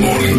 Morning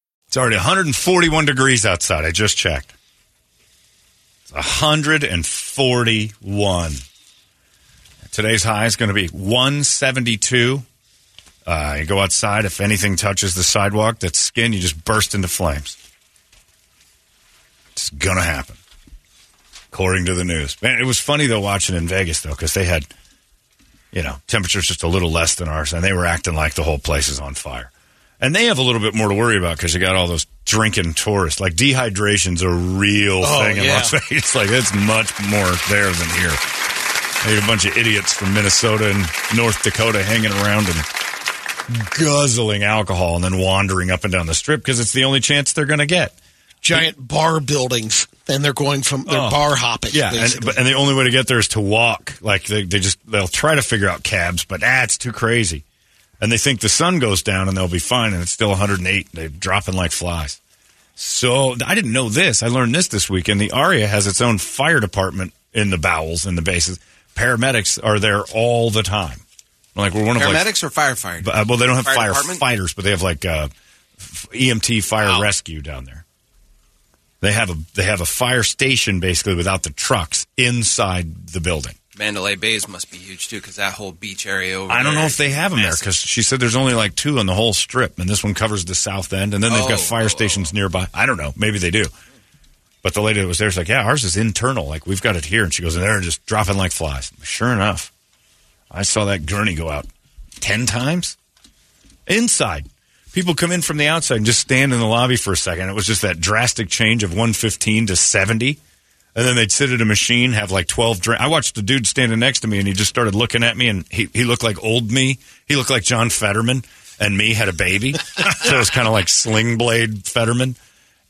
It's already 141 degrees outside. I just checked. It's 141. Today's high is going to be 172. Uh, you go outside, if anything touches the sidewalk, that's skin, you just burst into flames. It's going to happen, according to the news. Man, it was funny, though, watching in Vegas, though, because they had, you know, temperatures just a little less than ours, and they were acting like the whole place is on fire. And they have a little bit more to worry about because you got all those drinking tourists. Like dehydration's a real Oh, thing in yeah. Las Vegas. Like it's much more there than here. I had a bunch of idiots from Minnesota and North Dakota hanging around and guzzling alcohol and then wandering up and down the strip because it's the only chance they're going to get. Giant bar buildings, and they're going from they're Oh. bar hopping. Yeah, and, but, and the only way to get there is to walk. Like they, they just they'll try to figure out cabs, but ah, it's too crazy. And they think the sun goes down and they'll be fine, and it's still 108. They're dropping like flies. So I didn't know this. I learned this this weekend. The ARIA has its own fire department in the bowels in the bases. Paramedics are there all the time. Like we're one of like Paramedics or firefighters? uh, well, they don't have Fire firefighters, but they have like uh, EMT fire Wow. rescue down there. They have a they have a fire station basically without the trucks inside the building. Mandalay Bays must be huge too, because that whole beach area over there. I don't know if they have them there because she said there's only like two on the whole strip, and this one covers the south end, and then they've got Oh, fire oh, oh, stations nearby. I don't know, maybe they do. But the lady that was there is like, yeah, ours is internal. Like we've got it here, and she goes in there and just dropping like flies. Sure enough, I saw that gurney go out ten times inside. People come in from the outside and just stand in the lobby for a second. It was just that drastic change of 115 to 70. And then they'd sit at a machine, have like 12 drinks. I watched a dude standing next to me and he just started looking at me and he, he looked like old me. He looked like John Fetterman and me had a baby. so it was kind of like Sling Blade Fetterman.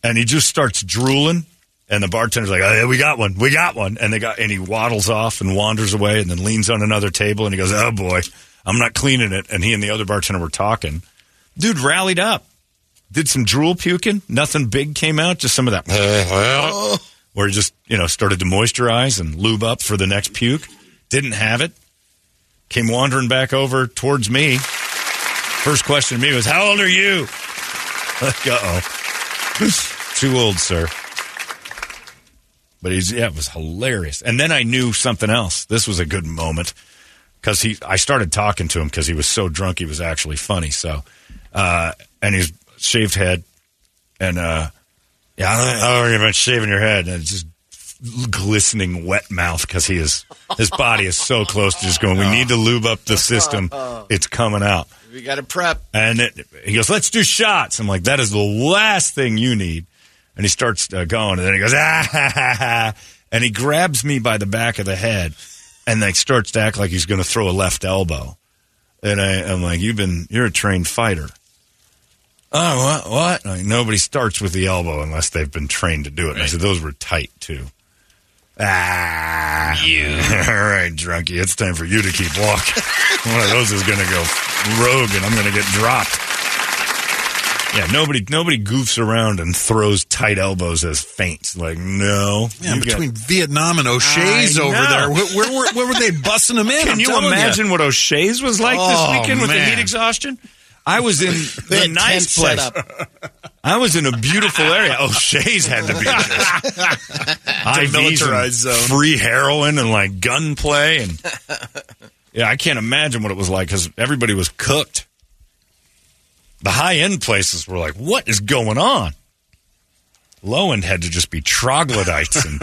And he just starts drooling. And the bartender's like, oh, yeah, we got one. We got one. And they got, and he waddles off and wanders away and then leans on another table and he goes, oh boy, I'm not cleaning it. And he and the other bartender were talking. Dude rallied up, did some drool puking. Nothing big came out, just some of that oh. Where he just, you know, started to moisturize and lube up for the next puke. Didn't have it. Came wandering back over towards me. First question to me was, How old are you? Like, uh oh. Too old, sir. But he's, yeah, it was hilarious. And then I knew something else. This was a good moment because he, I started talking to him because he was so drunk he was actually funny. So, uh, and he's shaved head and, uh, yeah, I don't, I don't worry about shaving your head. And it's just glistening wet mouth because he is, his body is so close to just going, we need to lube up the system. It's coming out. we got to prep. And it, he goes, let's do shots. I'm like, that is the last thing you need. And he starts uh, going, and then he goes, ah, ha, ha, ha. And he grabs me by the back of the head and like starts to act like he's going to throw a left elbow. And I, I'm like, you've been, you're a trained fighter. Oh, what? What? Like, nobody starts with the elbow unless they've been trained to do it. And I said, those were tight too. Ah, you. All right, drunkie. It's time for you to keep walking. One of those is going to go rogue, and I'm going to get dropped. Yeah, nobody nobody goofs around and throws tight elbows as feints. Like, no. Yeah, You got- between Vietnam and O'Shea's I over know. there, where, where, were- where were they busting them in? Can I'm you telling imagine what O'Shea's was like Oh, this weekend with the heat exhaustion? I was in the nice place. up. I was in a beautiful area. O'Shea's had to be just IVs Demilitarized and zone. free heroin and like gunplay and yeah, I can't imagine what it was like because everybody was cooked. The high end places were like, "What is going on?" Low end had to just be troglodytes and.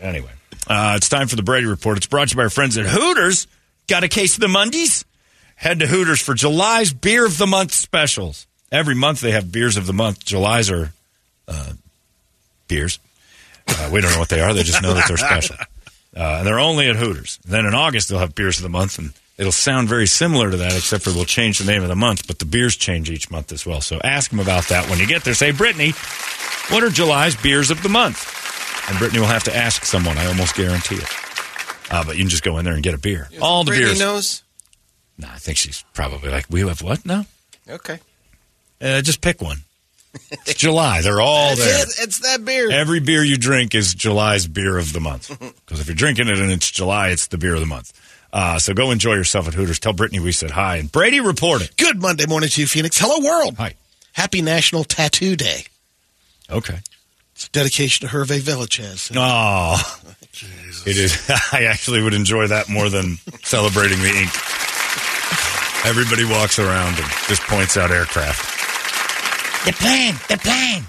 anyway, uh, it's time for the Brady Report. It's brought to you by our friends at Hooters. Got a case of the Mondays? Head to Hooters for July's Beer of the Month specials. Every month they have beers of the month. July's are uh, beers. Uh, we don't know what they are. They just know that they're special. Uh, and they're only at Hooters. Then in August, they'll have beers of the month, and it'll sound very similar to that, except for we'll change the name of the month, but the beers change each month as well. So ask them about that when you get there. Say, Brittany, what are July's beers of the month? And Brittany will have to ask someone. I almost guarantee it. Uh, but you can just go in there and get a beer. All the Brittany beers. knows. No, I think she's probably like, we have what now? Okay. Uh, just pick one. It's July. They're all there. It's, it's that beer. Every beer you drink is July's beer of the month. Because if you're drinking it and it's July, it's the beer of the month. Uh, so go enjoy yourself at Hooters. Tell Brittany we said hi. And Brady, report it. Good Monday morning to you, Phoenix. Hello, world. Hi. Happy National Tattoo Day. Okay. It's a dedication to Hervé Villechaize. Oh, it is. I actually would enjoy that more than celebrating the ink. Everybody walks around and just points out aircraft. The plane, the plane.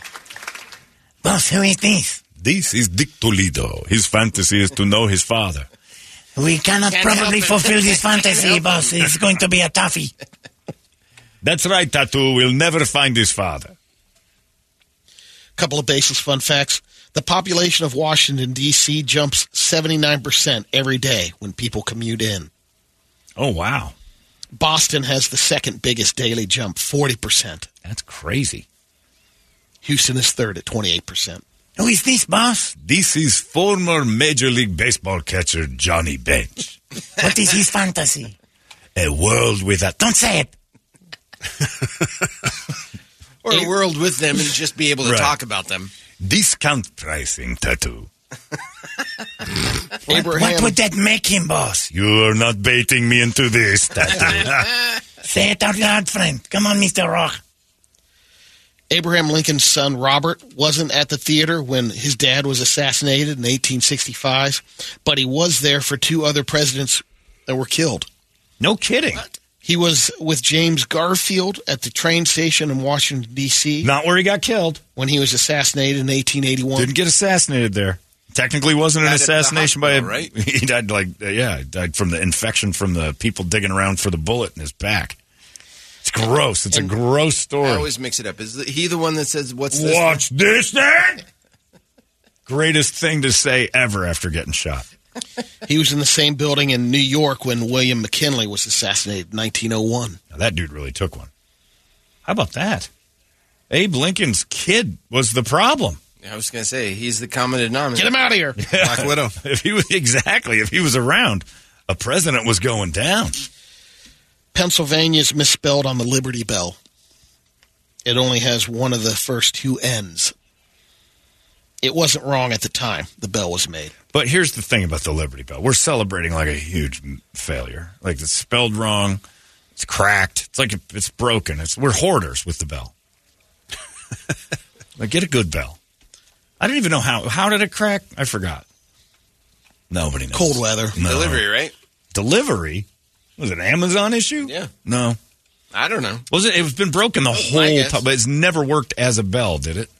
Boss, who is this? This is Dick Toledo. His fantasy is to know his father. We cannot probably fulfill this fantasy, boss. It's going to be a toughie. That's right, Tattoo. We'll never find his father. Couple of basis fun facts. The population of Washington, D.C. jumps 79% every day when people commute in. Oh, wow. Boston has the second biggest daily jump, 40%. That's crazy. Houston is third at 28%. Who is this, boss? This is former Major League Baseball catcher Johnny Bench. What is his fantasy? A world without. Don't say it. or a world with them and just be able to Right. talk about them. Discount pricing tattoo. What, what would that make him, boss? You are not baiting me into this tattoo. Say it out loud, friend. Come on, Mr. Roarke. Abraham Lincoln's son Robert wasn't at the theater when his dad was assassinated in 1865, but he was there for two other presidents that were killed. no kidding. He was with James Garfield at the train station in Washington, D.C. Not where he got killed. when he was assassinated in 1881. Didn't get assassinated there. Technically, wasn't an Died at assassination by a. hospital, right? He died like uh, yeah, died from the infection from the people digging around for the bullet in his back. It's gross. It's a gross story. I always mix it up. Is he the one that says, "What's this?" Watch this, then. Greatest thing to say ever after getting shot. He was in the same building in New York when William McKinley was assassinated in 1901. Now, that dude really took one. How about that? Abe Lincoln's kid was the problem. I was going to say he's the common denominator. Get him out of here. Black Widow. If he was exactly, if he was around, a president was going down. Pennsylvania's misspelled on the Liberty Bell. It only has one of the first two N's. It wasn't wrong at the time the bell was made. But here's the thing about the Liberty Bell: we're celebrating like a huge failure. Like it's spelled wrong, it's cracked, it's like it's broken. It's we're hoarders with the bell. like get a good bell. I don't even know how. How did it crack? I forgot. Nobody knows. Cold weather. No. Delivery, right? Delivery. Was it an Amazon issue? Yeah. No. I don't know. Was it? It was been broken the whole time, but it's never worked as a bell, did it?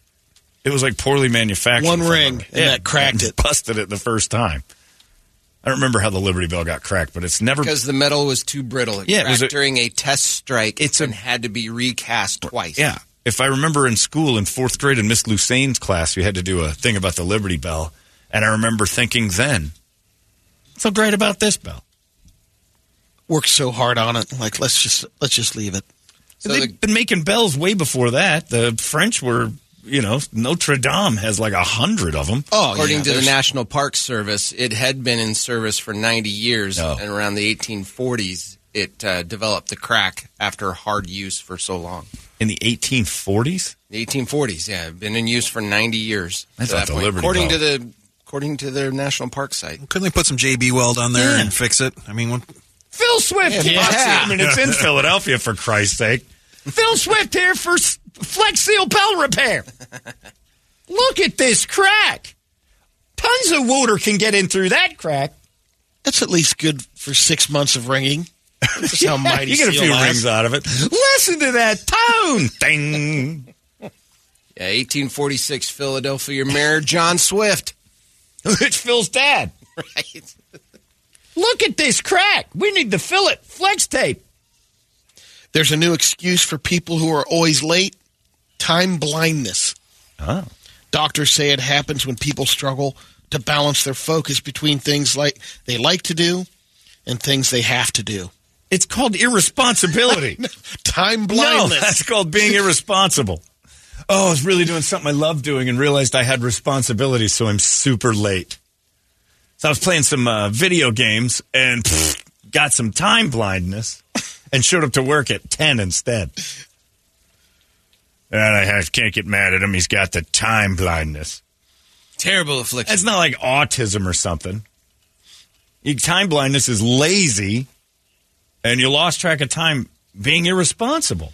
It was like poorly manufactured. One ring, remember. and that cracked it. Busted it the first time. I don't remember how the Liberty Bell got cracked, but it's never. Because the metal was too brittle. It Yeah, it cracked was a- during a test strike. It's a- and had to be recast twice. Yeah. If I remember in school in fourth grade in Miss Lusane's class, we had to do a thing about the Liberty Bell, and I remember thinking then, so great about this bell?" Worked so hard on it. Like let's just let's just leave it. So They've the- been making bells way before that. The French were, you know, Notre Dame has like a hundred of them. Oh, According yeah, to the National Park Service, it had been in service for 90 years, Oh. and around the 1840s, it uh, developed the crack after hard use for so long. In the 1840s? The 1840s, yeah, been in use for 90 years. I to that the point, Liberty according Bell- to the according to their national park site. Couldn't they put some JB Weld on there Yeah. and fix it? I mean, what, Phil Swift. Yeah. I mean, it's in Philadelphia, for Christ's sake. Phil Swift here for S- Flex Seal Bell Repair. Look at this crack. Tons of water can get in through that crack. That's at least good for six months of ringing. That's how mighty you get a few lasts. rings out of it. Listen to that tone. Ding. Yeah, 1846, Philadelphia Mayor John Swift. it's Phil's dad. Right. Look at this crack. We need to fill it. Flex tape. There's a new excuse for people who are always late time blindness. Oh. Doctors say it happens when people struggle to balance their focus between things like they like to do and things they have to do. It's called irresponsibility. Time no, blindness. that's called being irresponsible. Oh, I was really doing something I love doing and realized I had responsibilities, so I'm super late. So I was playing some uh, video games and got some time blindness and showed up to work at 10 instead. And I have, can't get mad at him. He's got the time blindness. Terrible affliction. It's not like autism or something. Time blindness is lazy, and you lost track of time being irresponsible.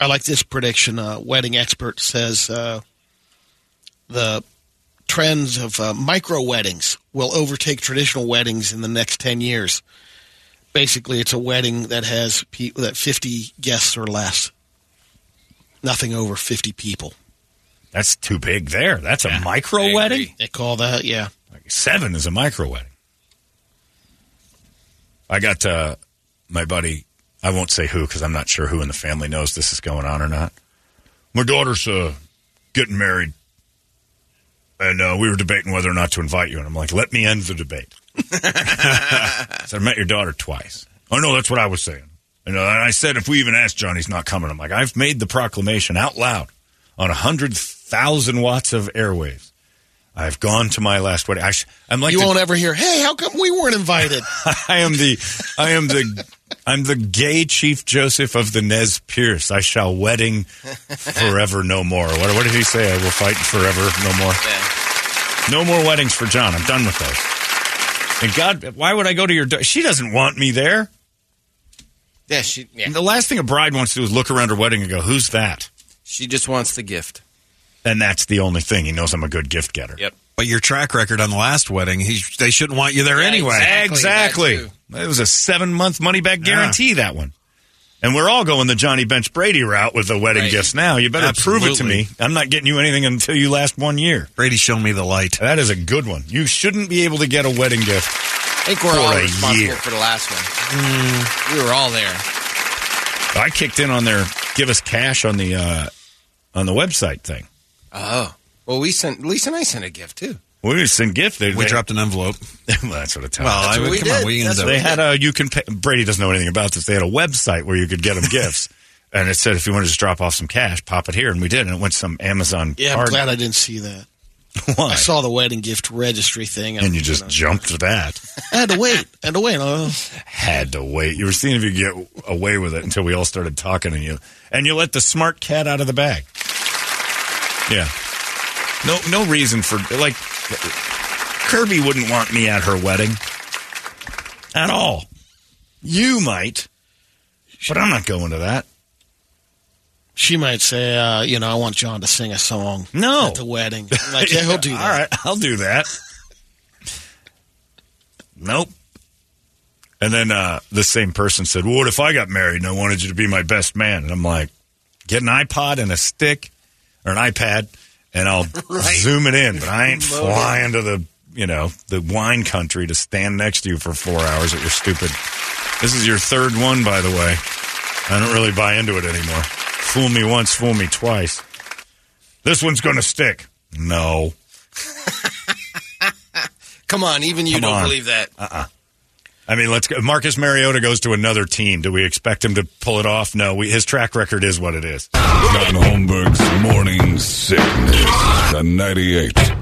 I like this prediction. Uh, wedding expert says uh, the trends of uh, micro weddings will overtake traditional weddings in the next 10 years. Basically, it's a wedding that has pe- that 50 guests or less. Nothing over 50 people. That's too big there. That's a micro agree. wedding? They call that, yeah. Like seven is a micro wedding. I got uh, my buddy, I won't say who because I'm not sure who in the family knows this is going on or not. My daughter's uh, getting married. And uh, we were debating whether or not to invite you. And I'm like, let me end the debate. I said, I met your daughter twice. Oh, no, that's what I was saying. And, uh, I said, if we even ask John, he's not coming. I'm like, I've made the proclamation out loud on 100,000 watts of airwaves. I've gone to my last wedding. I sh- I'm like You the- won't ever hear, hey, how come we weren't invited? I am the I am the I'm the gay Chief Joseph of the Nez Perce. I shall wedding forever no more. What, what did he say? I will fight forever no more. No more weddings for John. I'm done with those. And God, why would I go to your? do- She doesn't want me there. yeah, she yeah. And the last thing a bride wants to do is look around her wedding and go, "Who's that?" She just wants the gift. And that's the only thing. He knows I'm a good gift getter. Yep. But your track record on the last wedding, he, they shouldn't want you there Yeah, anyway. exactly. Exactly. It was a seven month money back guarantee, that one. And we're all going the Johnny Bench Brady route with the wedding Right. gifts now. You better prove it to me. I'm not getting you anything until you last one year. Brady show me the light. That is a good one. You shouldn't be able to get a wedding gift. I think we're For all a responsible year. for the last one. We were all there. I kicked in on their give us cash on the uh, on the website thing. Oh. Well, we sent Lisa and I sent a gift too. We just sent gift. They, We they- dropped an envelope. well, that's what it tells. Well, I mean, we come did. on, we ended what they had a you can pay. Brady doesn't know anything about this. They had a website where you could get them gifts, and it said if you wanted to just drop off some cash, pop it here, and we did, and it went to some Amazon. Yeah, I'm glad I didn't see that. Why? I saw the wedding gift registry thing. and you just jumped to that. I had to wait. I had to wait. Uh, Had to wait. You were seeing if you could get away with it until we all started talking, and you and you let the smart cat out of the bag. Yeah. No, no reason for like Kirby wouldn't want me at her wedding at all. You might, but I'm not going to that. she might say, uh, you know, I want John to sing a song No. at the wedding. I'm like, yeah, he'll do that. All right, I'll do that. nope. And then uh, the same person said, "Well, what if I got married and I wanted you to be my best man?" And I'm like, "Get an iPod and a stick or an iPad, and I'll zoom it in. But I ain't flying to the you know the wine country to stand next to you for four hours at your stupid. This is your third one, by the way. I don't really buy into it anymore. Fool me once, fool me twice. This one's going to stick. No. Come on, even you Come don't on. believe that. Uh-uh. I mean, let's go. Marcus Mariota goes to another team. Do we expect him to pull it off? No. We, his track record is what it is. John Holmberg's Morning Sickness. The 98.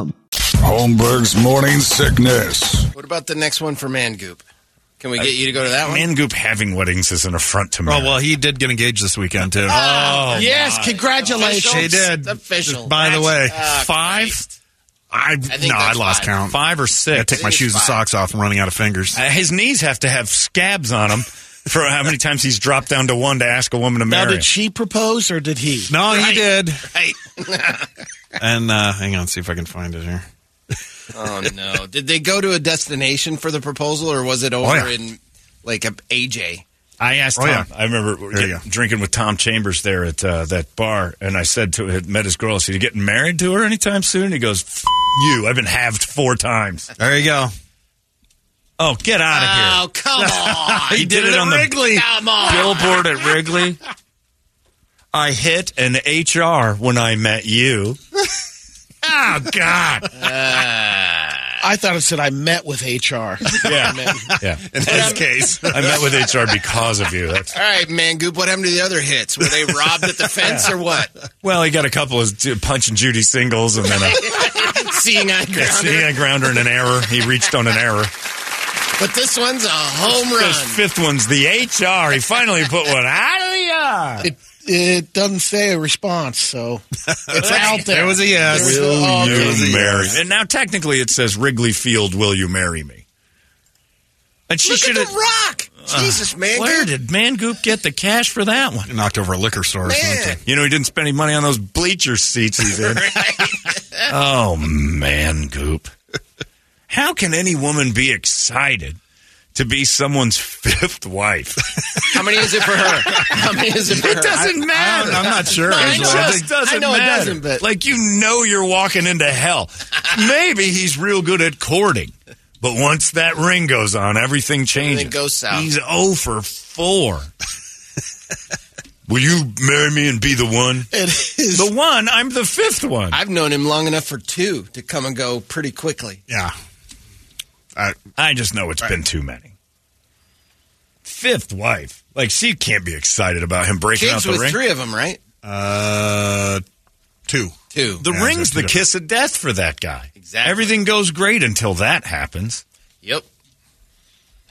Holmberg's Morning Sickness. What about the next one for Mangoop? Can we get you to go to that one? Mangoop having weddings is an affront to me. Oh, well, he did get engaged this weekend, too. Oh, yes, congratulations. he did. Official. By the way, Ah, five? Christ. I, think no, I lost five. count. Five or six. I six. take my shoes it's and socks off. I'm running out of fingers. Uh, his knees have to have scabs on them for how many times he's dropped down to one to ask a woman to marry. him. did she propose or did he? No, he did. Right. And uh, hang on, see if I can find it here. Oh no! Did they go to a destination for the proposal, or was it over Oh, yeah. in like a AJ? I asked Oh, Tom. yeah. I remember get- drinking with Tom Chambers there at uh, that bar, and I said to had met his girl, I said, "You getting married to her anytime soon?" He goes, F- "You, I've been halved four times." There you go. Oh, get out of here! Oh come on! he did, it, on the Wrigley. Come on! billboard at Wrigley. I hit an HR when I met you. oh God! Uh. I thought it said I met with HR. Yeah, yeah. In this case, I met with HR because of you. That's All right, man, Goop. What happened to the other hits? Were they robbed at the fence or what? well. He got a couple of punch and Judy singles, and then a Seeing eye yeah, seeing a grounder and an error. He reached on an error. But this one's a home run. This fifth one's the HR. He finally put one out of the yard. It, it doesn't say a response, so it's out there. There was a yes. There a- Will oh, you okay. marry? And now technically it says Wrigley Field. Will you marry me? And she should have. the rock. Uh, Jesus, man. Where did Mangoop get the cash for that one? knocked over a liquor store or Man. something. You know, he didn't spend any money on those bleacher seats he's in. oh, man, Goop. How can any woman be excited to be someone's fifth wife? How many is it for her? How many is it for her? It doesn't matter. I'm not sure. It I know. just doesn't I know it matter. doesn't, but- like you know you're walking into hell. Maybe he's real good at courting, but once that ring goes on, everything changes. Everything goes south. He's 0 for four. Will you marry me and be the one? It is. The one. I'm the fifth one. I've known him long enough for two to come and go pretty quickly. Yeah. I, I just know it's been too many. Fifth wife. Like she can't be excited about him breaking Kids out the with ring. three of them, right? uh, two. Two. The Yeah, ring's so the two kiss of death for that guy. Exactly. Everything goes great until that happens. Yep.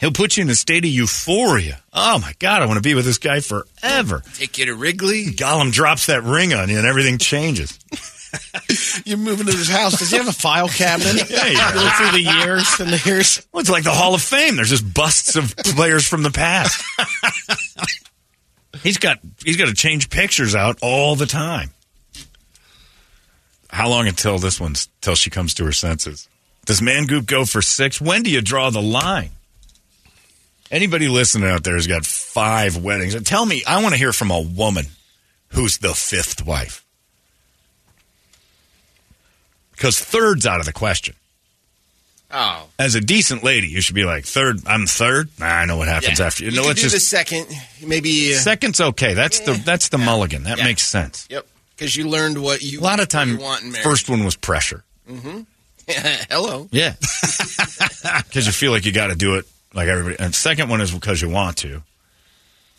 He'll put you in a state of euphoria. Oh my God, I want to be with this guy forever. Take you to Wrigley. Gollum drops that ring on you and everything changes. You move into his house. Does he have a file cabinet? Yeah, through the years and the years. Well, it's like the Hall of Fame. There's just busts of players from the past. he's got he's got to change pictures out all the time. How long until this one's till she comes to her senses? Does man Mangoop go for six? When do you draw the line? Anybody listening out there has got five weddings. Tell me, I want to hear from a woman who's the fifth wife. Because third's out of the question. Oh. As a decent lady, you should be like, third, I'm third. Nah, I know what happens Yeah. after you. You know, do just the second. Maybe. Uh, second's okay. That's the that's the mulligan. That Yeah. makes sense. Yep. Because you learned what you A lot of time, want first one was pressure. Mhm. Hello. Yeah, because you feel like you got to do it like everybody. And second one is because you want to.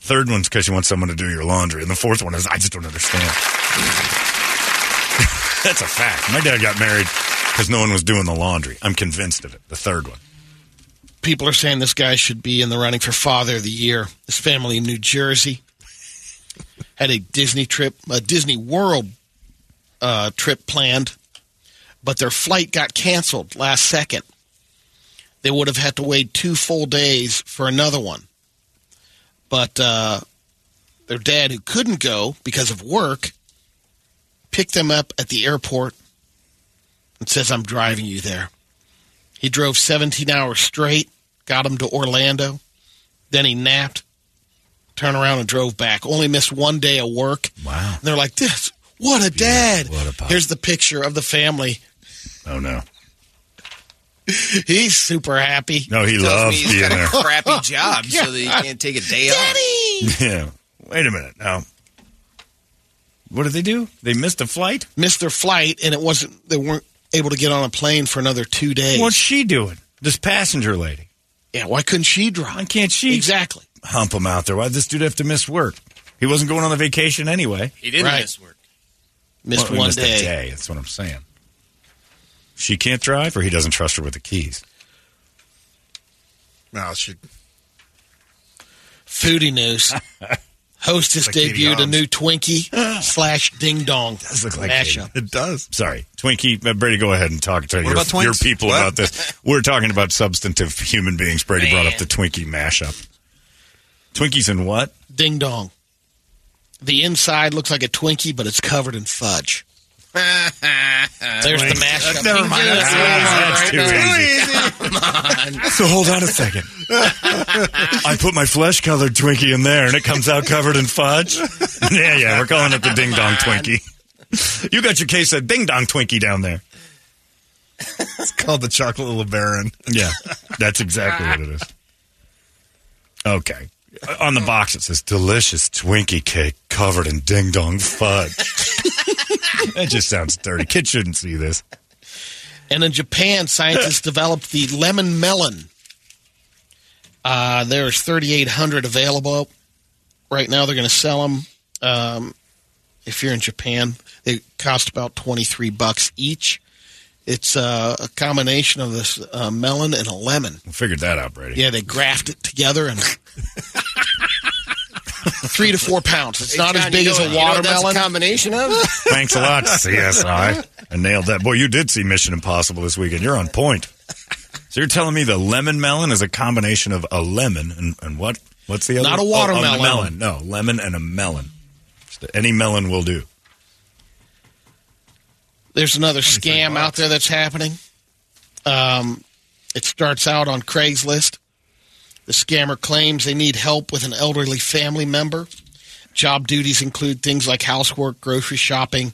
Third one's because you want someone to do your laundry, and the fourth one is I just don't understand. That's a fact. My dad got married because no one was doing the laundry. I'm convinced of it. The third one. People are saying this guy should be in the running for Father of the Year. His family in New Jersey had a Disney trip, a Disney World uh, trip planned, but their flight got canceled last second. They would have had to wait two full days for another one. But uh, their dad, who couldn't go because of work, picked them up at the airport and says, I'm driving you there. He drove 17 hours straight, got him to Orlando. Then he napped, turned around and drove back. Only missed one day of work. Wow. And they're like, this, what a dad. what a pop. Here's the picture of the family. Oh no. He's super happy. No, he Tells me loves he's being got there. a crappy job so that he can't take a day off. Yeah. Wait a minute. Now, what did they do? They missed a flight? Missed their flight, and it wasn't, they weren't able to get on a plane for another two days. What's she doing? This passenger lady. yeah, why couldn't she drive? Why can't she Exactly. hump him out there? Why'd this dude have to miss work? He wasn't going on the vacation anyway. He didn't Right. miss work. Missed Well, one missed day. a day. That's what I'm saying. She can't drive, or he doesn't trust her with the keys. No, she, Foodie news. Hostess like debuted a new Twinkie slash Ding Dong Does look like mashup. it does. Sorry, Twinkie. uh, Brady, go ahead and talk to your, your people What? about this. We're talking about substantive human beings. Brady brought up the Twinkie mashup. Twinkies and what? Ding dong. The inside looks like a Twinkie, but it's covered in fudge. There's the mashup. Never mind. That's too easy. Come on. So hold on a second. I put my flesh colored Twinkie in there and it comes out covered in fudge. yeah, yeah, we're calling it the Ding Dong Twinkie. You got your case of Ding Dong Twinkie down there. It's called the chocolate little baron. Yeah, that's exactly what it is. Okay. On the box it says delicious Twinkie cake covered in ding dong fudge. that just sounds dirty. Kids shouldn't see this. And in Japan, scientists developed the lemon melon. Uh, there's 3,800 available right now. They're going to sell them. Um, if you're in Japan, they cost about 23 bucks each. It's uh, a combination of this uh, melon and a lemon. We figured that out, Brady. Yeah, they graft it together and three to four pounds. It's not as big you as know- a you know that's watermelon. a combination of? Thanks a lot, CSI. I nailed that. Boy, you did see Mission Impossible this weekend. You're on point. So you're telling me the lemon melon is a combination of a lemon and, and what? What's the other? Not a Oh, watermelon. melon. No, lemon and a melon. Just any melon will do. There's another scam out there that's happening. Um, it starts out on Craigslist. The scammer claims they need help with an elderly family member. Job duties include things like housework, grocery shopping,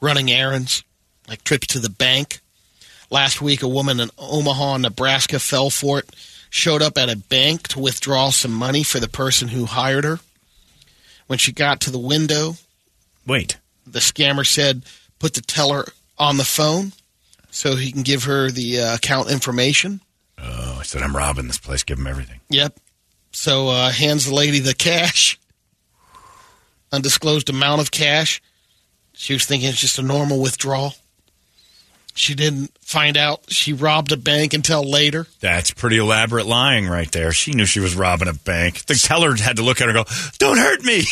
running errands, like trips to the bank. Last week, a woman in Omaha, Nebraska fell for it, showed up at a bank to withdraw some money for the person who hired her. When she got to the window, Wait. the scammer said put the teller on the phone so he can give her the uh, account information. Oh, I said I'm robbing this place. Give him everything. Yep. So uh, hands the lady the cash, undisclosed amount of cash. She was thinking it's just a normal withdrawal. She didn't find out she robbed a bank until later. That's pretty elaborate lying right there. She knew she was robbing a bank. The teller had to look at her and go, "Don't hurt me."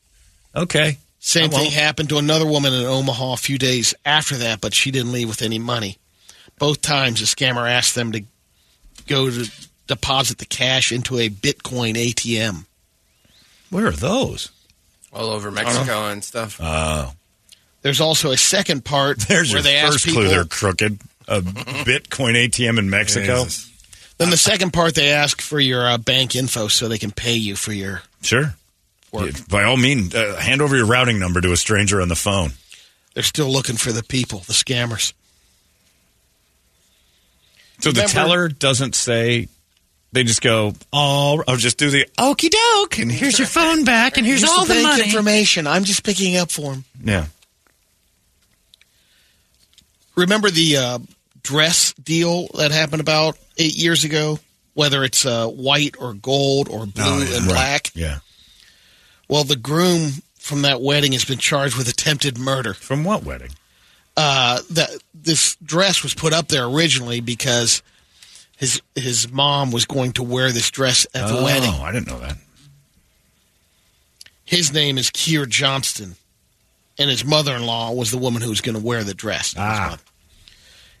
okay. Same thing happened to another woman in Omaha a few days after that, but she didn't leave with any money. Both times, the scammer asked them to go to deposit the cash into a Bitcoin ATM. Where are those? All over Mexico and stuff. Oh, There's also a second part there's where your they ask first people. clue. They're crooked. A Bitcoin ATM in Mexico. Jesus. Then the second part, they ask for your uh, bank info so they can pay you for your Sure. work. Yeah, by all means, uh, hand over your routing number to a stranger on the phone. They're still looking for the people, the scammers. So the Remember- teller doesn't say. They just go, "Oh, I'll just do the okie doke," and here's your phone back, and here's Here's all the bank money. information. I'm just picking up for him. Yeah. Remember the uh, dress deal that happened about eight years ago? Whether it's uh, white or gold or blue Oh, yeah. and Right. black. Yeah. Well, the groom from that wedding has been charged with attempted murder. From what wedding? Uh, that this dress was put up there originally because his his mom was going to wear this dress at the oh, wedding. I didn't know that. His name is Keir Johnston, and his mother-in-law was the woman who was going to wear the dress. Ah.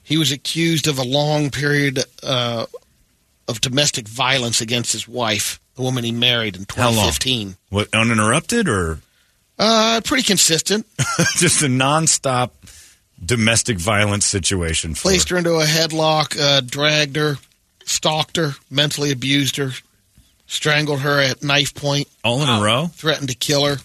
He was accused of a long period uh, of domestic violence against his wife, the woman he married in How long? 2015. What uninterrupted or Uh, pretty consistent. just a nonstop domestic violence situation? For, Placed her into a headlock, uh, dragged her, stalked her, mentally abused her, strangled her at knife point, all in a row. threatened to kill her.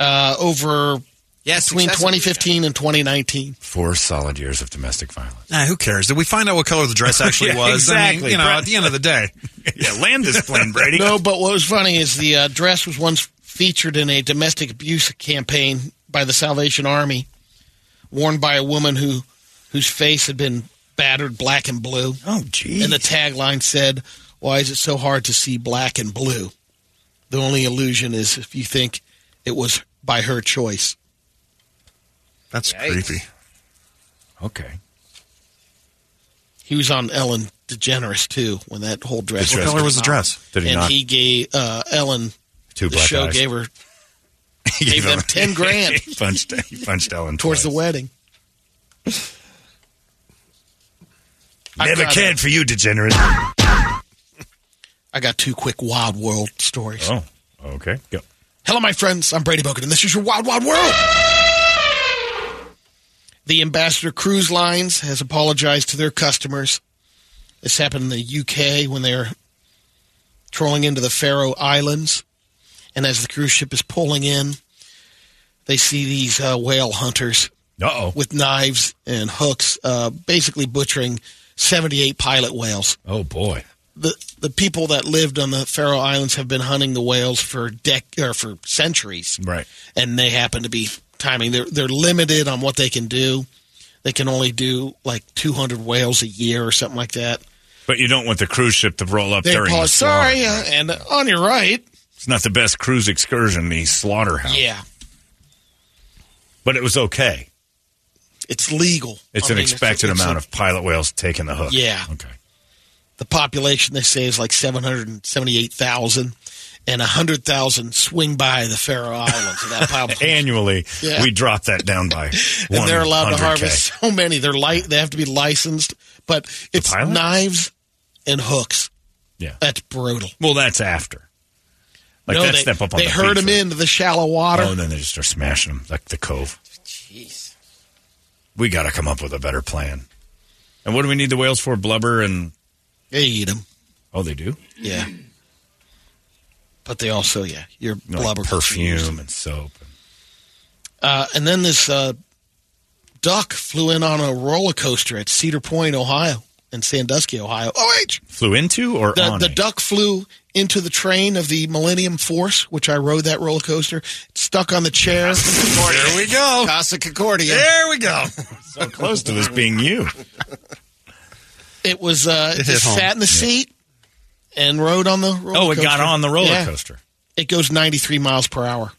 Uh, over Yes, between 2015 and 2019. Four solid years of domestic violence. Nah, who cares? Did we find out what color the dress actually Yeah, was? I mean, exactly. you know, Brett. at the end of the day. yeah, land this plane, Brady. No, but what was funny is the uh, dress was once featured in a domestic abuse campaign by the Salvation Army, worn by a woman who whose face had been battered black and blue. Oh, geez. And the tagline said, "Why is it so hard to see black and blue? The only illusion is if you think it was by her choice." That's Yikes. creepy. okay. He was on Ellen DeGeneres too when that whole dress. What color was the dress? Did he and not? he gave uh, Ellen Two the show eyes. gave her He gave them 10 grand. he punched. He punched Ellen towards the wedding. Never got cared for you, degenerate. I got two quick Wild World stories. Oh, okay. Go. Hello, my friends. I'm Brady Bogan, and this is your Wild Wild World. The Ambassador Cruise Lines has apologized to their customers. This happened in the UK when they were trolling into the Faroe Islands. And as the cruise ship is pulling in, they see these uh, whale hunters Uh-oh. with knives and hooks, uh, basically butchering 78 pilot whales. Oh, boy. The the people that lived on the Faroe Islands have been hunting the whales for dec- or for centuries Right. and they happen to be timing. They're they're limited on what they can do. They can only do like 200 whales a year or something like that. But you don't want the cruise ship to roll up They during the apologize. slaughter. Sorry, uh, and on your right, It's not the best cruise excursion, the slaughterhouse. yeah, But it was okay. it's legal. It's I an mean, expected it's a- amount of pilot whales taking the hook. Yeah. Okay. the population. They say is like 778,000, and 100,000 swing by the Faroe Islands. that population. Annually, Yeah. we drop that down by and they're allowed to harvest so many. They're light. They have to be licensed, but it's knives and hooks. Yeah. That's brutal. Well, that's after. Like no, that they, step up on they the herd them into the shallow water. Oh, and then they just start smashing them like the cove. Jeez. We got to come up with a better plan. And what do we need the whales for? Blubber and They eat them. oh, they do Yeah. But they also, yeah, your You know, blubber used. perfume and soap. Uh, and then this uh, duck flew in on a roller coaster at Cedar Point, Ohio, in Sandusky, Ohio. Oh, Flew into or the, on the a? duck flew into the train of the Millennium Force, which I rode that roller coaster. It stuck on the chair. There we go. Costa Concordia. There we go. so close to this being you. It was uh, it just home. sat in the seat and rode on the roller Oh, it coaster. got on the roller Yeah. coaster. It goes 93 miles per hour.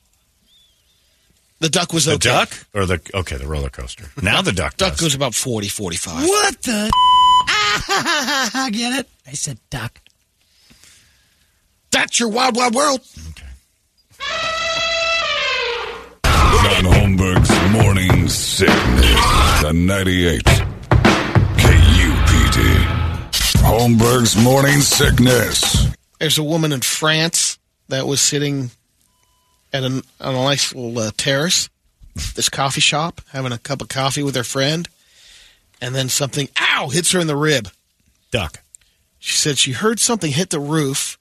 The duck was The duck or the okay the roller coaster. Now the duck. Duck does. goes about 40, 45. What the? I get it. I said duck. That's your wild, wild world. Okay. John Holmberg's Morning Sickness. The 98. KUPD. Holmberg's Morning Sickness. There's a woman in France that was sitting at an, on a nice little uh, terrace, this coffee shop, having a cup of coffee with her friend, and then something, ow, hits her in the rib. duck. She said she heard something hit the roof,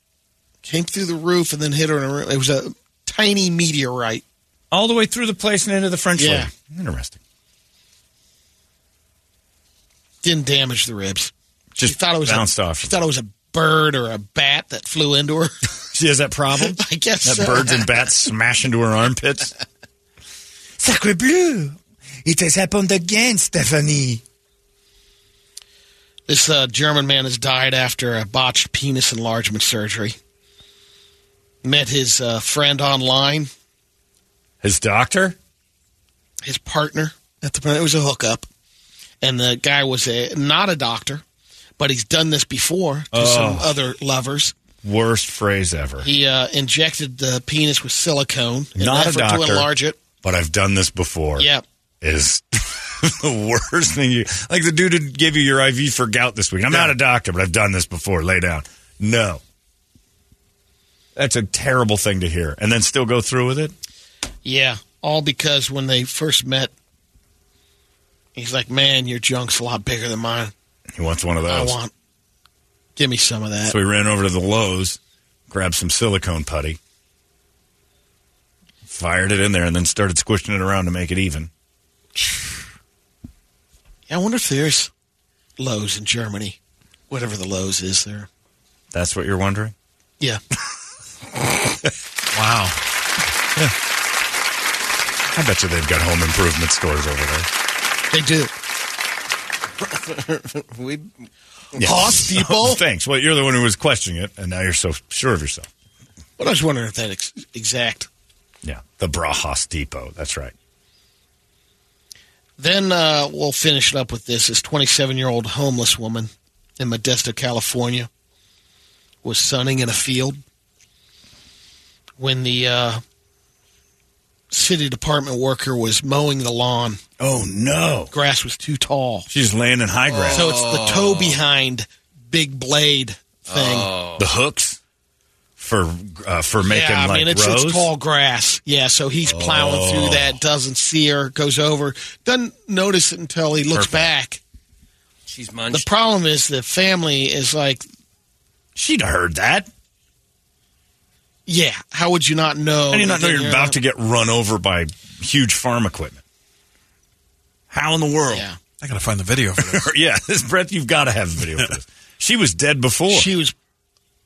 came through the roof, and then hit her in the rib. It was a tiny meteorite. All the way through the place and into the French Yeah. lady. Interesting. Didn't damage the ribs. Just she thought it was bounced a, off. She thought it was a bird or a bat that flew into her. She has that problem. I guess that so. birds and bats smash into her armpits. Sacre bleu. It has happened again, Stephanie. This uh, German man has died after a botched penis enlargement surgery. Met his uh, friend online, His doctor. his partner at the it was a hookup, and the guy was a not a doctor, but he's done this before to some other lovers. Worst phrase ever. He uh, injected the penis with silicone in Not an a effort doctor. to enlarge it. But I've done this before. Yep. Is the worst thing you like the dude who gave you your IV for gout this week. I'm not a doctor, but I've done this before. Lay down. No. That's a terrible thing to hear. And then still go through with it? Yeah, all because when they first met, he's like, "Man, your junk's a lot bigger than mine. He wants one of those. I want, give me some of that." So he ran over to the Lowe's, grabbed some silicone putty, fired it in there, and then started squishing it around to make it even. Yeah, I wonder if there's Lowe's in Germany, whatever the Lowe's is there. That's what you're wondering? Yeah, Wow. Yeah. I bet you they've got home improvement stores over there. they do. We Hoss Depot. Oh, thanks. Well, you're the one who was questioning it, and now you're so sure of yourself. But I was wondering if that ex- exact. Yeah, the Brahas Depot. That's right. Then uh, we'll finish it up with this. This 27 year old homeless woman in Modesto, California, was sunning in a field when the uh, city department worker was mowing the lawn. Oh no, Grass was too tall. she's laying in high grass. So it's the toe behind big blade thing. The hooks. For uh, for making yeah, I like mean, it's, rows. it's tall grass. Yeah, so he's plowing Oh. through that, doesn't see her, goes over, doesn't notice it until he looks Perfect. back. She's The problem is the family is like, She'd heard that. yeah, how would you not know? How do you not know that you're about to get run over by huge farm equipment? How in the world? Yeah. I gotta find the video for this. yeah, this Brett, you've got to have the video for this. She was dead before. She was,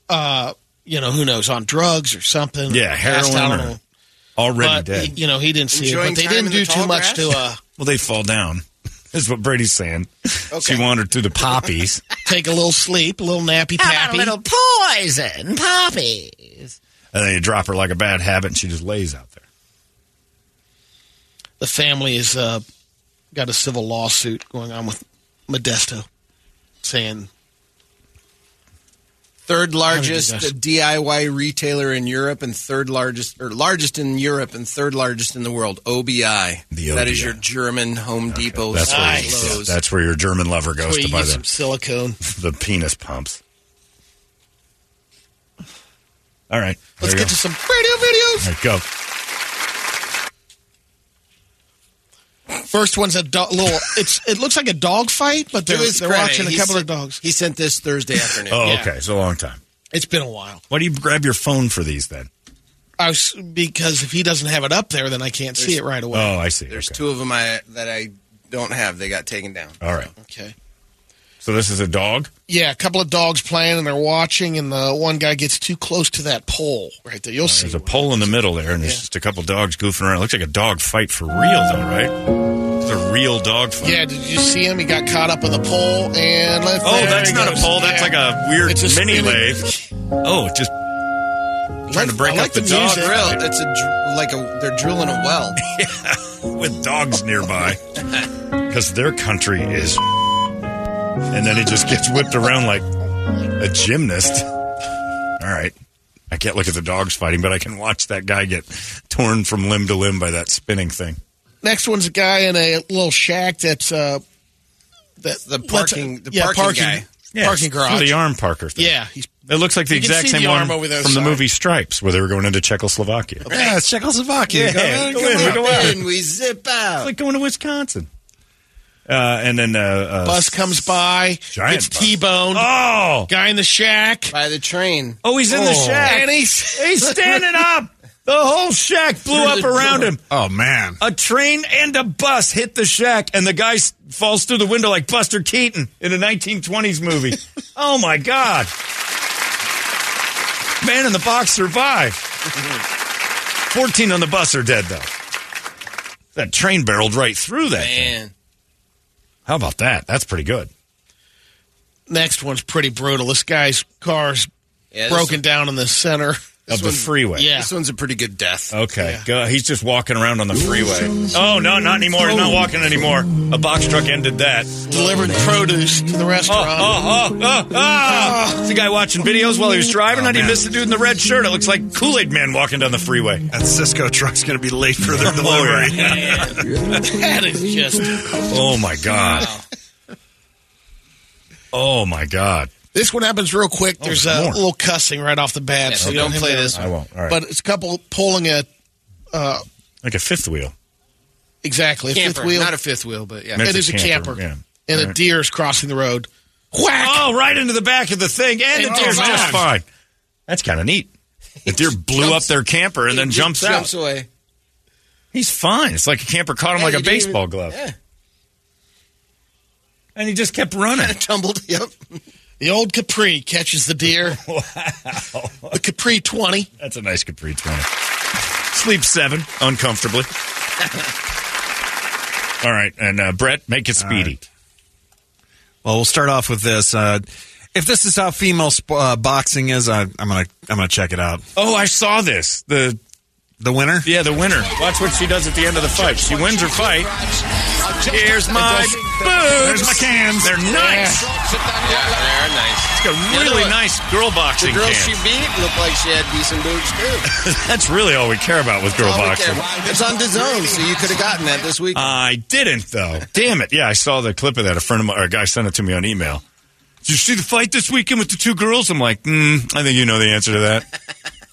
uh, you know, who knows, on drugs or something. yeah, Passed heroin or already But, dead. he- you know, he didn't see Enjoying it. But they didn't in the do tall too much grass? to uh, well, they fall down. Is what Brady's saying. Okay. She wandered through the poppies. take a little sleep, a little nappy How pappy. a little poison, poppies. And then you drop her like a bad habit, and she just lays out there. the family has uh, got a civil lawsuit going on with Modesto, saying Third largest How did you DIY retailer in Europe and third largest or largest in Europe and third largest in the world. OBI. The That is OBI. your German Home Depot. That's where, Nice. yeah, that's where your German lover goes where to you buy get some the, silicone. the penis pumps. All right. Let's there you get go. to some radio videos. All right, go. First one's a do- little. It's it looks like a dog fight, but To they're, they're credit, watching a he couple sent- of dogs. He sent this Thursday afternoon. Oh, Yeah. okay. It's a long time. It's been a while. Why do you grab your phone for these then? I was because if he doesn't have it up there, then I can't see it right away. Oh, I see. There's Okay. two of them I, that I don't have. They got taken down. All right. Okay. So this is a dog? Yeah, a couple of dogs playing and they're watching, and the one guy gets too close to that pole right there. You'll see. There's a pole in the middle there, and there's just a couple dogs goofing around. It looks like a dog fight for real, though, right? It's a real dog fight. Yeah, did you see him? He got caught up in the pole, and let, Oh, there that's he not a pole. That's Yeah. like a weird It's a mini spinning- lathe. Oh, just trying to break I up the, the dog music. Drill. It's a dr- like a they're drilling a well. yeah, with dogs nearby because their country is. And then he just gets whipped around like a gymnast. All right. I can't look at the dogs fighting, but I can watch that guy get torn from limb to limb by that spinning thing. Next one's a guy in a little shack that's uh, that The lets- parking- the yeah, parking parking guy. parking garage. The arm Parker thing. yeah, he's It looks like the exact same the one arm over there from the movie Stripes, where they were going into Czechoslovakia. yeah, it's Czechoslovakia. Yeah, Go in, go go in, in. go out. and we zip out. It's like going to Wisconsin. Uh, and then uh, uh, bus comes by, Giant gets bus. T-boned. Oh, Guy in the shack, by the train. oh, he's in the shack. and he's He's standing up. The whole shack blew up around door. him. Oh man. A train and a bus hit the shack, and the guy falls through the window like Buster Keaton in a 1920s movie. oh my God! Man in the box survived. 14 on the bus are dead though. That train barreled right through that. thing. Man, How about that? That's pretty good. next one's pretty brutal. This guy's car's yeah, this broken down in the center. Of the one- freeway. Yeah. This one's a pretty good death. Okay. Go, he's just walking around on the freeway. Oh, no, not anymore. He's not oh. walking anymore. A box truck ended that. Delivered produce to the Oh, restaurant. oh, oh, oh, oh. Ah. Is the guy watching videos while he was driving? Oh, How did he man. miss the dude in the red shirt? It looks like Kool Aid Man walking down the freeway. That Sysco truck's going to be late for their Oh, delivery. that is just. Oh, my God. Oh, my God. This one happens real quick. There's there's a more. little cussing right off the bat, Yeah, so so you don't don't play this I won't. All right. But it's a couple pulling a uh, like a fifth wheel. exactly a Camper, fifth wheel. not a fifth wheel, but yeah. It's a camper, camper, yeah. and All a deer is crossing the road. Whack! Oh, right into the back of the thing, and the Oh, deer's man. just fine. That's kind of neat. The deer blew up their camper and then It just jumps out. jumps away. He's fine. It's like a camper caught him Yeah, like a you baseball even- glove. Yeah, And he just kept running. tumbled. Yep. The old Capri catches the deer. wow. The Capri twenty. That's a nice Capri 20. Sleep seven, uncomfortably. All right. And uh, Brett, make it speedy. Well, we'll start off with this. Uh, if this is how female sp- uh, boxing is, I, I'm gonna I'm gonna check it out. Oh, I saw this. The The winner. Yeah, the winner. Watch what she does at the end of the fight. She wins her fight. Here's my boobs. There's my cans. They're nice. Yeah, they're nice. It's a really one- nice girl boxing The girl can. she beat looked like she had decent boobs too. That's really all we care about with girl All boxing. It's on the zone, so you could have gotten that this week. I didn't though. Damn it! Yeah, I saw the clip of that. A friend of mine, or a guy sent it to me on email. Did you see the fight this weekend with the two girls? I'm like, mm, I think you know the answer to that.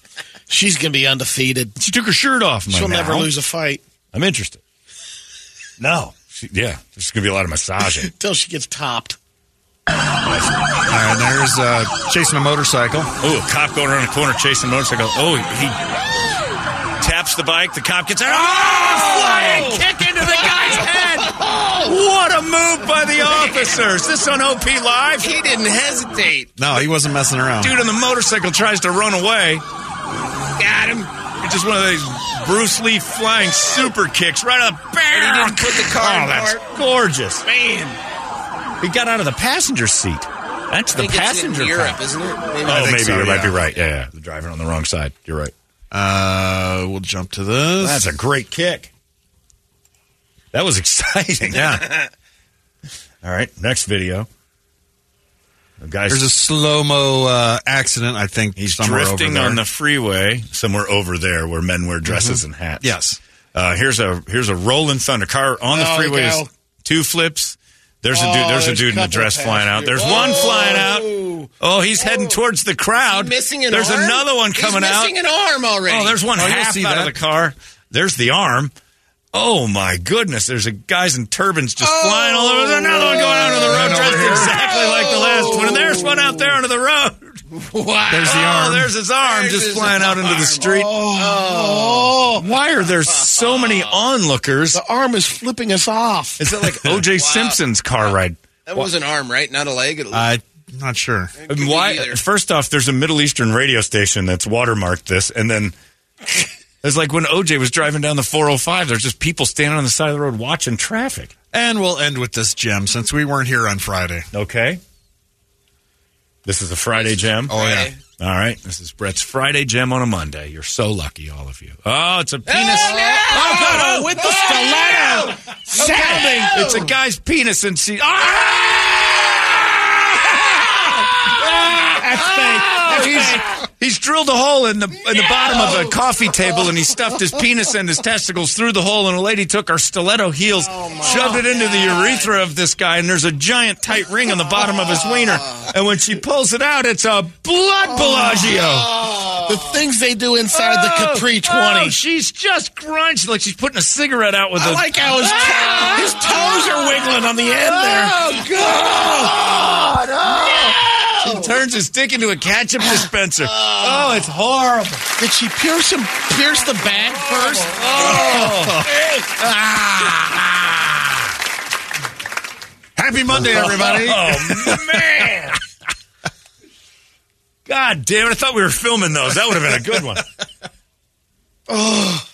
She's going to be undefeated. She took her shirt off. She'll my never lose a fight I'm interested. No. She, yeah, there's going to be a lot of massaging. until she gets topped. All right, there's uh, chasing a motorcycle. Oh, a cop going around the corner chasing a motorcycle. Oh, he taps the bike. The cop gets out. Oh, flying kick into the guy's head. What a move by the officers. This on OP Live. He didn't hesitate. No, he wasn't messing around. Dude on the motorcycle tries to run away. Got him. It's just one of these Bruce Lee flying super kicks right up. And he didn't put the car Oh, that's gorgeous. Man. He got out of the passenger seat. That's I the think it's passenger in Europe, car. isn't it? Maybe. Oh, maybe so, you might be right. Yeah, yeah. The driver on the wrong side. You're right. Uh, we'll jump to this. That's a great kick. That was exciting. yeah. All right. Next video. The guy's There's a slow mo uh, accident. I think he's somewhere over drifting there. on the freeway somewhere over there where men wear dresses and hats. Yes. Uh, here's a here's a rolling thunder car on the Oh, freeway. two flips. There's a Oh, dude. There's a there's dude in a dress flying out. There's passengers. one flying out. Oh. Oh, he's heading towards the crowd. Missing an There's arm? another one He's coming out. missing an arm already. Oh, there's one Oh, you'll half see out that. of the car. There's the arm. Oh my goodness! There's a guys in turbans just flying all over. There's another one going out on the road, Right dressed here. exactly like the last one. And there's one out there onto the road. Wow. There's the Oh, there's his arm There's just his flying out into the street. Oh. oh, Why are there so many onlookers? the arm is flipping us off. Is it like O.J. Simpson's car ride? That was an arm, right? Not a leg. It I'm not sure. Why? First off, there's a Middle Eastern radio station that's watermarked this, and then it's like when OJ was driving down the 405. There's just people standing on the side of the road watching traffic. And we'll end with this gem since we weren't here on Friday. Okay. This is a Friday gem. Oh yeah. Okay. All right. This is Brett's Friday gem on a Monday. You're so lucky, all of you. Oh, it's a penis. Oh, God, oh, with the stiletto. Sounding. It's a guy's penis, and ah! she. Ah! That's fake. That's he's, fake. He's drilled a hole in the in the bottom of a coffee table, and he stuffed his penis and his testicles through the hole. And a lady took her stiletto heels, oh, shoved it into the urethra of this guy, and there's a giant tight ring on the bottom of his wiener. And when she pulls it out, it's a blood oh, Bellagio. The things they do inside the oh, Capri 20. Oh, she's just grunting like she's putting a cigarette out with I a. like how his, his toes are wiggling on the end there. She oh. turns his dick into a ketchup ah. dispenser. Ah. Oh, it's horrible. Did she pierce him? Pierce the bag oh. first? Oh! oh. Ah. Happy Monday, everybody. Oh man! God damn it! I thought we were filming those. That would have been a good one. oh.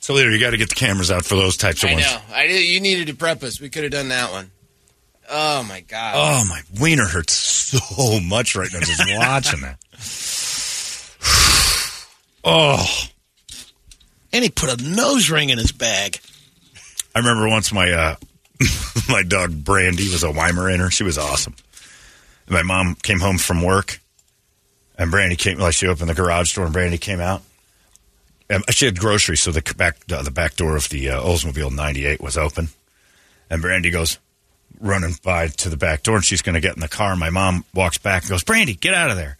So later, you got to get the cameras out for those types of I ones. know. I did, you needed to prep us. We could have done that one. Oh my god. Oh my wiener hurts so much right now just watching that. Oh, And he put a nose ring in his bag. I remember once my uh, my dog Brandy was a Weimaraner. She was awesome. And my mom came home from work, and Brandy came. Like she opened the garage door, and Brandy came out. And she had groceries, so the back uh, the back door of the uh, Oldsmobile '98 was open. And Brandy goes running by to the back door, and she's going to get in the car. My mom walks back and goes, "Brandy, get out of there!"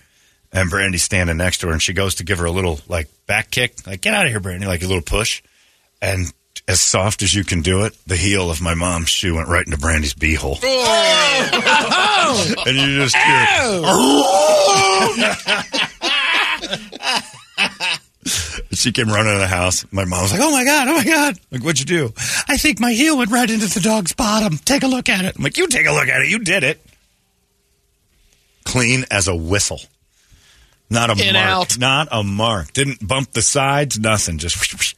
And Brandy's standing next to her, and she goes to give her a little like back kick, like "Get out of here, Brandy!" Like a little push, and as soft as you can do it, the heel of my mom's shoe went right into Brandy's beehole. Oh! and you just hear. she came running to the house. My mom was like, "Oh my god! Oh my god! Like, what'd you do?" I think my heel went right into the dog's bottom. Take a look at it. I'm like, "You take a look at it. You did it." Clean as a whistle. Not a In, mark. out. Not a mark. Didn't bump the sides. Nothing. Just.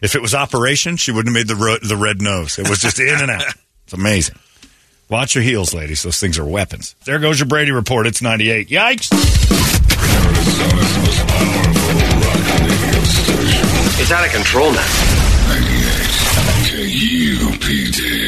If it was operation, she wouldn't have made the ro- the red nose. It was just in and out. It's amazing. Watch your heels, ladies. Those things are weapons. There goes your Brady report. It's 98. Yikes. It's out of control now. 98 KUPD.